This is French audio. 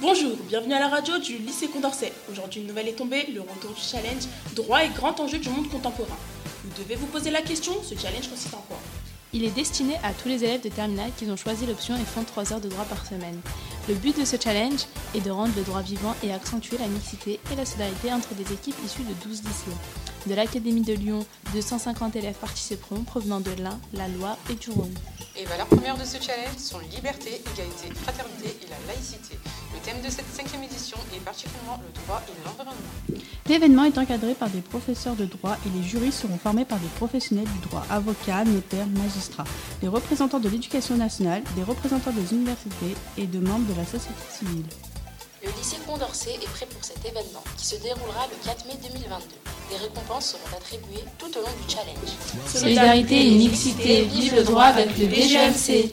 Bonjour, bienvenue à la radio du lycée Condorcet. Aujourd'hui, une nouvelle est tombée, le retour du challenge Droit et grand enjeu du monde contemporain. Vous devez vous poser la question, ce challenge consiste en quoi? Il est destiné à tous les élèves de terminale qui ont choisi l'option et font 3 heures de droit par semaine. Le but de ce challenge est de rendre le droit vivant et accentuer la mixité et la solidarité entre des équipes issues de 12 lycées. De l'Académie de Lyon, 250 élèves participeront provenant de l'Ain, la Loire et du Rhône. Les valeurs premières de ce challenge sont liberté, égalité, fraternité et la laïcité. Thème de cette cinquième édition est particulièrement le droit et l'environnement. L'événement est encadré par des professeurs de droit et les jurys seront formés par des professionnels du droit, avocats, notaires, magistrats, des représentants de l'éducation nationale, des représentants des universités et de membres de la société civile. Le lycée Condorcet est prêt pour cet événement qui se déroulera le 4 mai 2022. Des récompenses seront attribuées tout au long du challenge. Solidarité et mixité, vive le droit avec le DGMC.